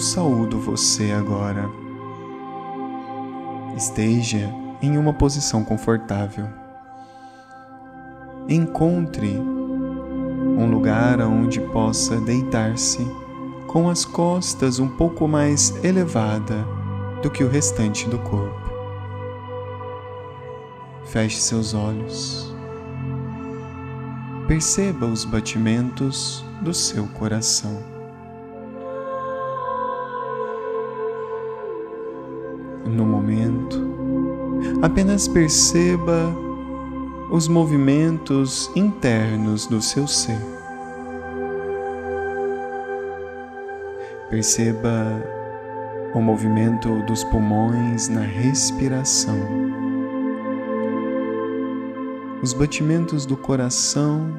saúdo você agora. Esteja em uma posição confortável. Encontre um lugar onde possa deitar-se com as costas um pouco mais elevada do que o restante do corpo. Feche seus olhos. Perceba os batimentos do seu coração. Apenas perceba os movimentos internos do seu ser. Perceba o movimento dos pulmões na respiração, os batimentos do coração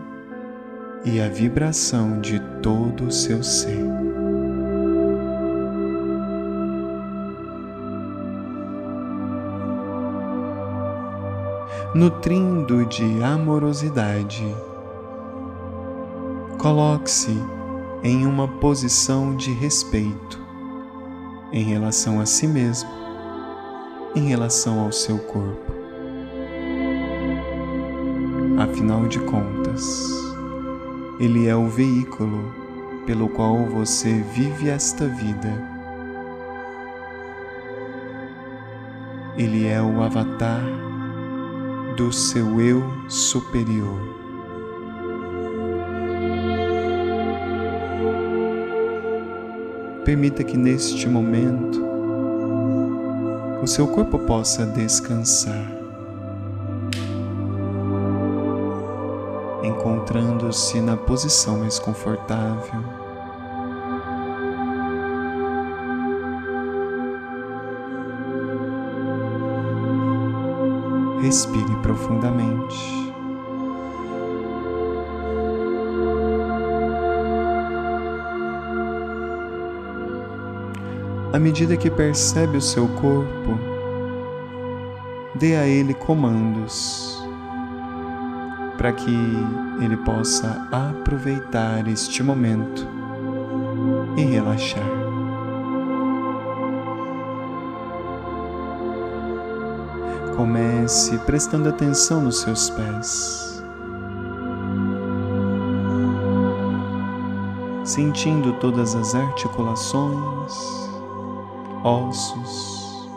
e a vibração de todo o seu ser. Nutrindo de amorosidade, coloque-se em uma posição de respeito em relação a si mesmo, em relação ao seu corpo. Afinal de contas, ele é o veículo pelo qual você vive esta vida. Ele é o avatar do seu eu superior. Permita que neste momento o seu corpo possa descansar, encontrando-se na posição mais confortável. Respire profundamente. à medida que percebe o seu corpo, dê a ele comandos para que ele possa aproveitar este momento e relaxar. Comece prestando atenção nos seus pés, sentindo todas as articulações ossos,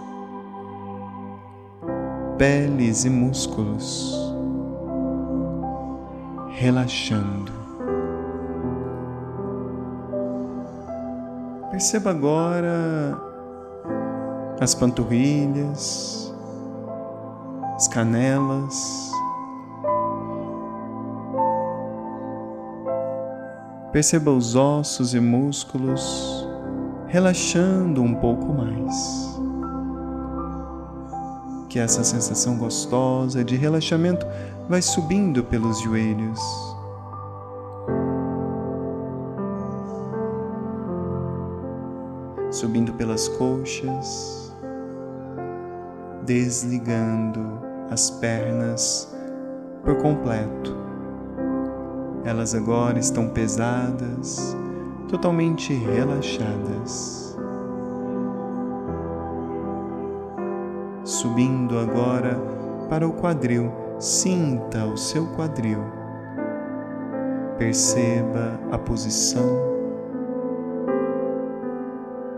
peles e músculos relaxando. Perceba agora as panturrilhas, as canelas. Perceba os ossos e músculos relaxando um pouco mais. Que essa sensação gostosa de relaxamento vai subindo pelos joelhos. Subindo pelas coxas, desligando as pernas por completo. Elas agora estão pesadas totalmente relaxadas. Subindo agora para o quadril, sinta o seu quadril. Perceba a posição.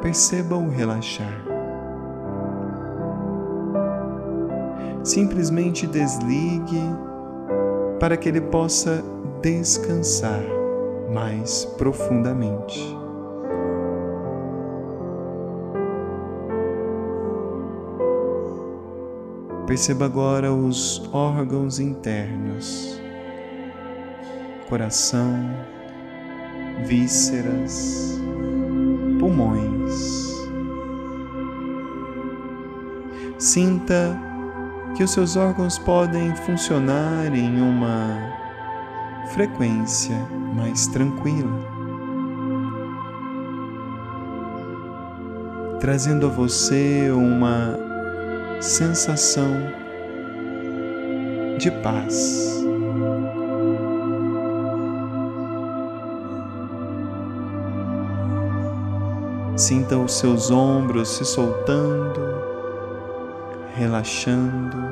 Perceba o relaxar. Simplesmente desligue para que ele possa descansar mais profundamente. Perceba agora os órgãos internos, coração, vísceras, pulmões. Sinta que os seus órgãos podem funcionar em uma frequência mais tranquila, trazendo a você uma sensação de paz. Sinta os seus ombros se soltando, relaxando.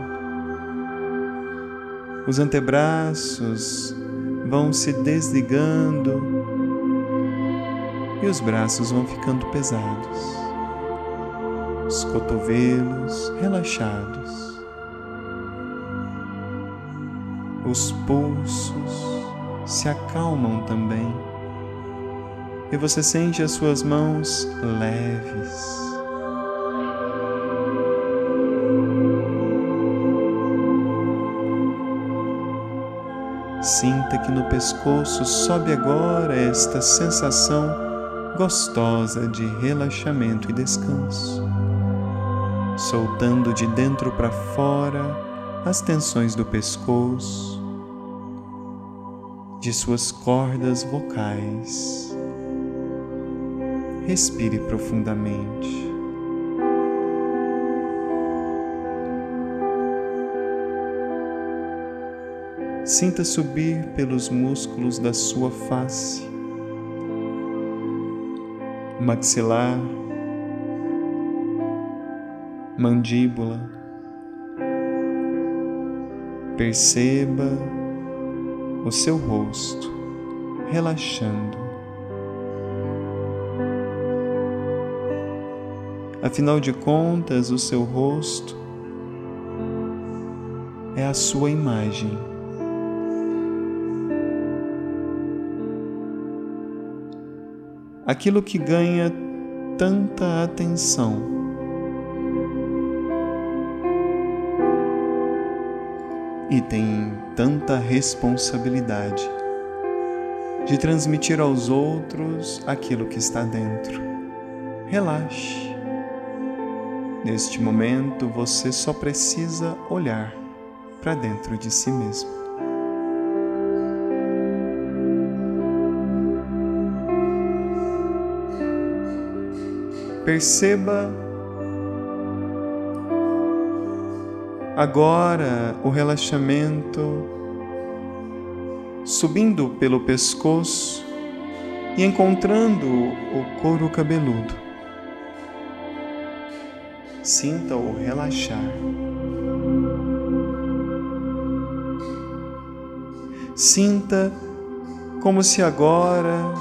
Os antebraços vão se desligando e os braços vão ficando pesados. Os cotovelos relaxados. Os pulsos se acalmam também e você sente as suas mãos leves. Sinta que no pescoço sobe agora esta sensação gostosa de relaxamento e descanso, soltando de dentro para fora as tensões do pescoço, de suas cordas vocais. Respire profundamente. Sinta subir pelos músculos da sua face, maxilar, mandíbula. Perceba o seu rosto relaxando. Afinal de contas, o seu rosto é a sua imagem. Aquilo que ganha tanta atenção. E tem tanta responsabilidade de transmitir aos outros aquilo que está dentro. Relaxe. Neste momento, você só precisa olhar para dentro de si mesmo. Perceba agora o relaxamento subindo pelo pescoço e encontrando o couro cabeludo sinta-o relaxar. Sinta como se agora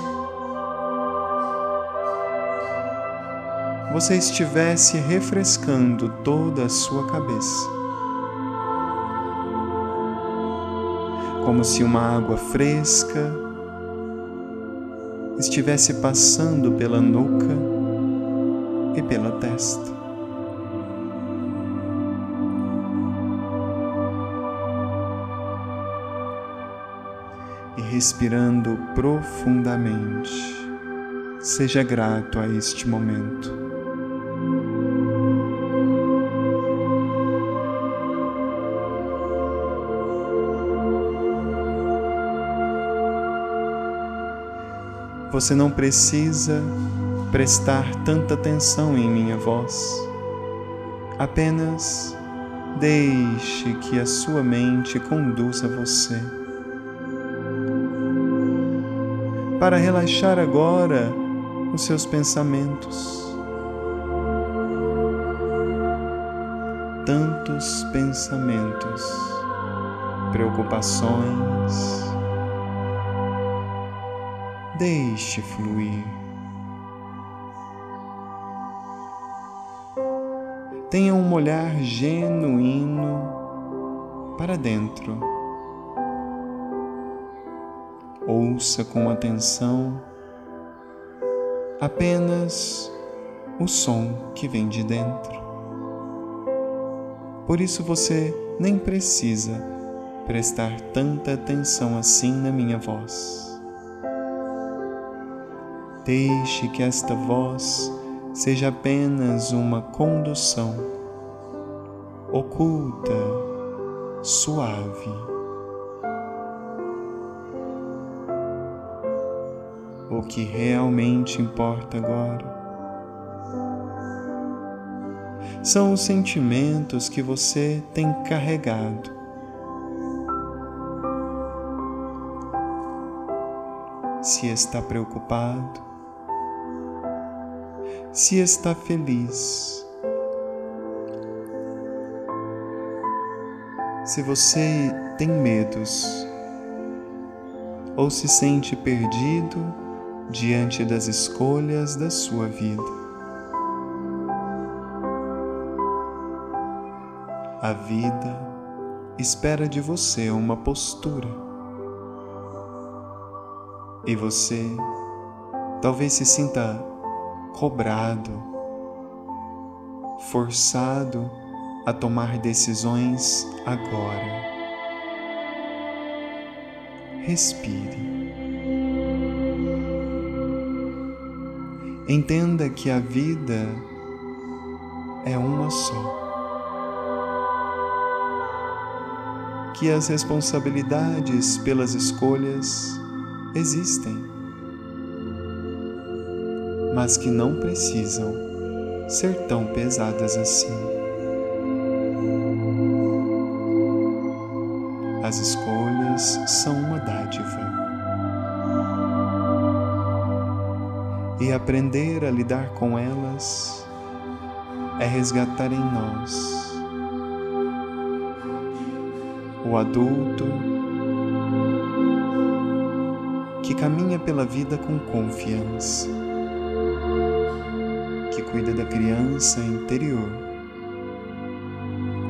você estivesse refrescando toda a sua cabeça. Como se uma água fresca estivesse passando pela nuca e pela testa. e respirando profundamente. Seja grato a este momento. Você não precisa prestar tanta atenção em minha voz. Apenas deixe que a sua mente conduza você. para relaxar agora os seus pensamentos. Tantos pensamentos, preocupações. Deixe fluir. Tenha um olhar genuíno para dentro ouça com atenção apenas o som que vem de dentro. Por isso você nem precisa prestar tanta atenção assim na minha voz. Deixe que esta voz seja apenas uma condução oculta, suave o que realmente importa agora. São os sentimentos que você tem carregado. Se está preocupado, se está feliz. Se você tem medos ou se sente perdido diante das escolhas da sua vida. A vida espera de você uma postura. E você talvez se sinta cobrado, forçado a tomar decisões agora. Respire. Entenda que a vida é uma só. Que as responsabilidades pelas escolhas existem mas que não precisam ser tão pesadas assim. As escolhas são uma dádiva. E aprender a lidar com elas é resgatar em nós o adulto que caminha pela vida com confiança cuida da criança interior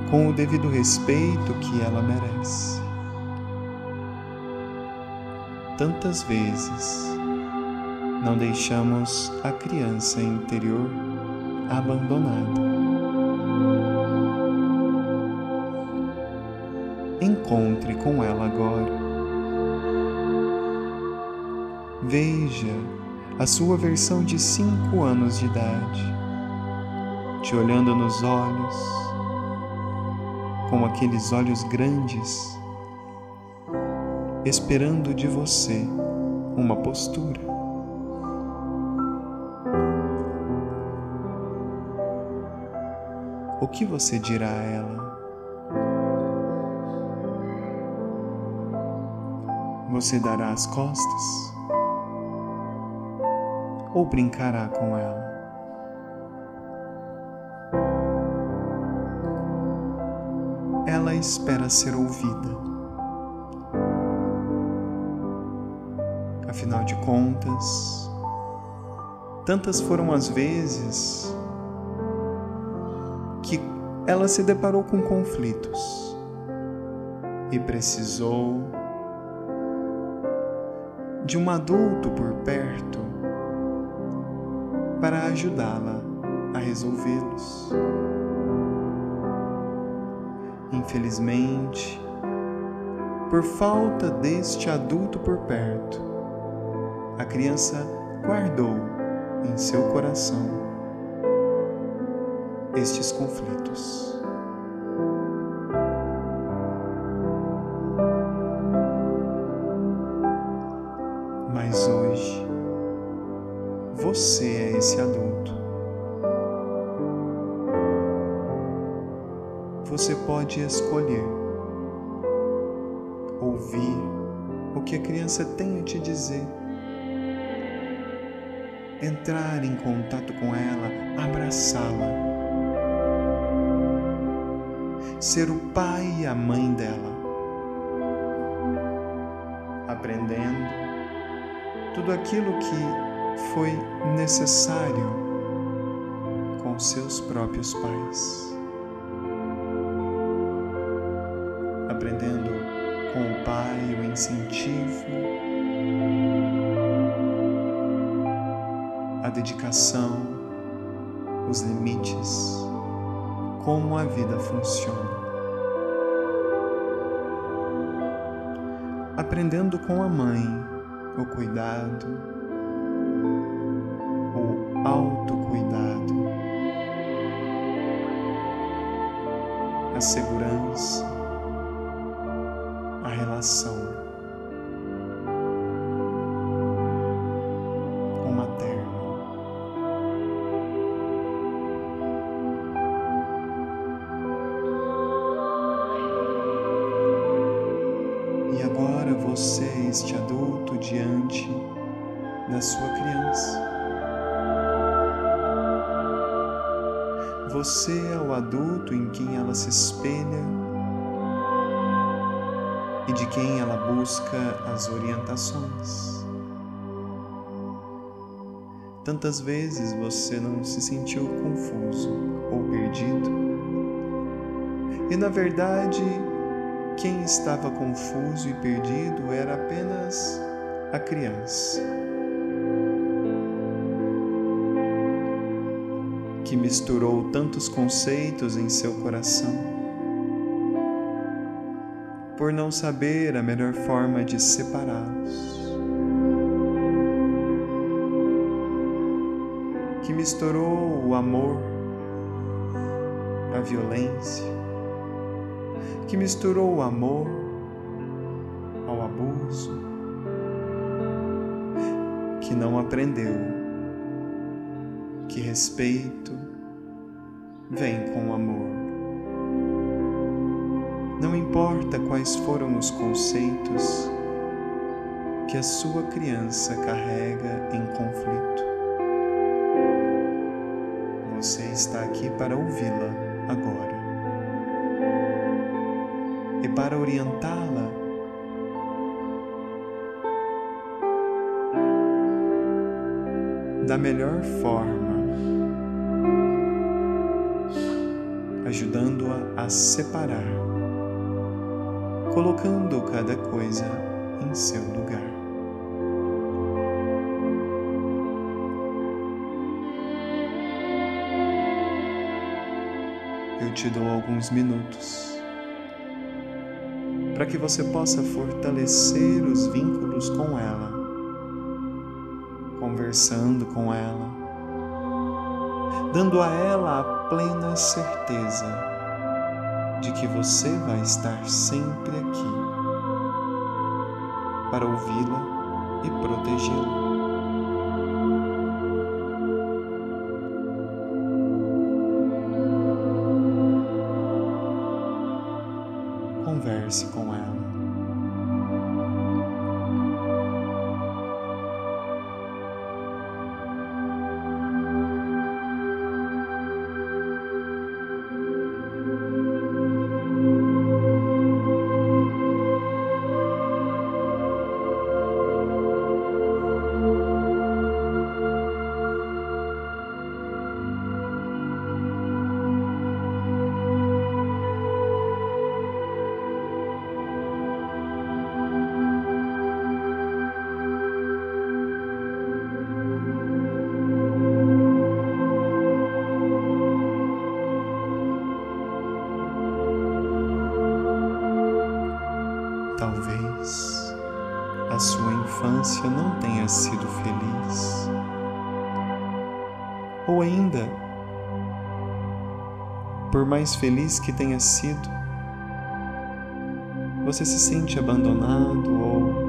com o devido respeito que ela merece. Tantas vezes não deixamos a criança interior abandonada. Encontre com ela agora. Veja a sua versão de cinco anos de idade, te olhando nos olhos, com aqueles olhos grandes, esperando de você uma postura. O que você dirá a ela? Você dará as costas? Ou brincará com ela. Ela espera ser ouvida. Afinal de contas, tantas foram as vezes que ela se deparou com conflitos e precisou de um adulto por perto para ajudá-la a resolvê-los. Infelizmente, por falta deste adulto por perto, a criança guardou em seu coração estes conflitos. Você pode escolher ouvir o que a criança tem a te dizer, entrar em contato com ela, abraçá-la, ser o pai e a mãe dela, aprendendo tudo aquilo que foi necessário com seus próprios pais. Incentivo, a dedicação, os limites, como a vida funciona. Aprendendo com a mãe o cuidado, autocuidado, a segurança, a relação agora você, este adulto, diante da sua criança. você é o adulto em quem ela se espelha e de quem ela busca as orientações. Tantas vezes você não se sentiu confuso ou perdido, e na verdade, quem estava confuso e perdido era apenas a criança. Que misturou tantos conceitos em seu coração, por não saber a melhor forma de separá-los. Que misturou o amor, a violência, que misturou o amor ao abuso, que não aprendeu que respeito vem com amor. Não importa quais foram os conceitos que a sua criança carrega em conflito. Você está aqui para ouvi-la para orientá-la da melhor forma, ajudando-a a separar, colocando cada coisa em seu lugar. Eu te dou alguns minutos para que você possa fortalecer os vínculos com ela conversando com ela, dando a ela a plena certeza de que você vai estar sempre aqui para ouvi-la e protegê-la. Converse com Ou ainda, por mais feliz que tenha sido, você se sente abandonado ou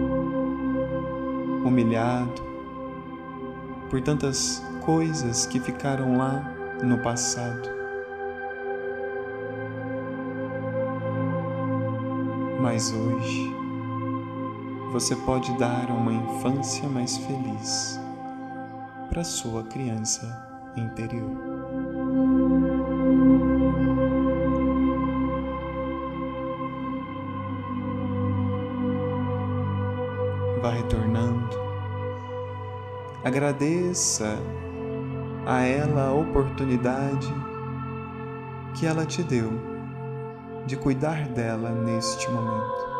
humilhado por tantas coisas que ficaram lá no passado. Mas hoje você pode dar uma infância mais feliz para sua criança interior. Vá retornando. Agradeça a ela a oportunidade que ela te deu de cuidar dela neste momento.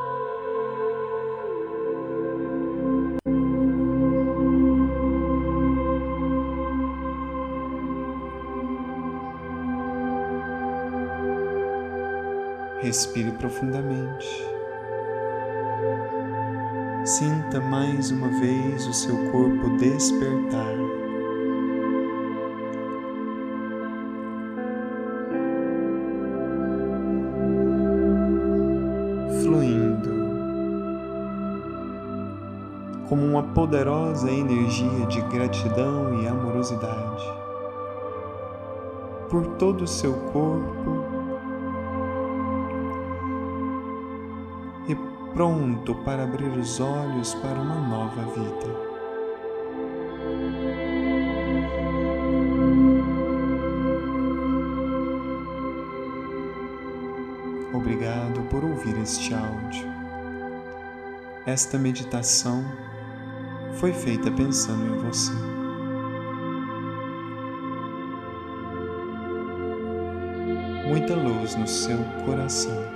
Respire profundamente. Sinta mais uma vez o seu corpo despertar. como uma poderosa energia de gratidão e amorosidade por todo o seu corpo pronto para abrir os olhos para uma nova vida. Obrigado por ouvir este áudio. Esta meditação foi feita pensando em você. Muita luz no seu coração.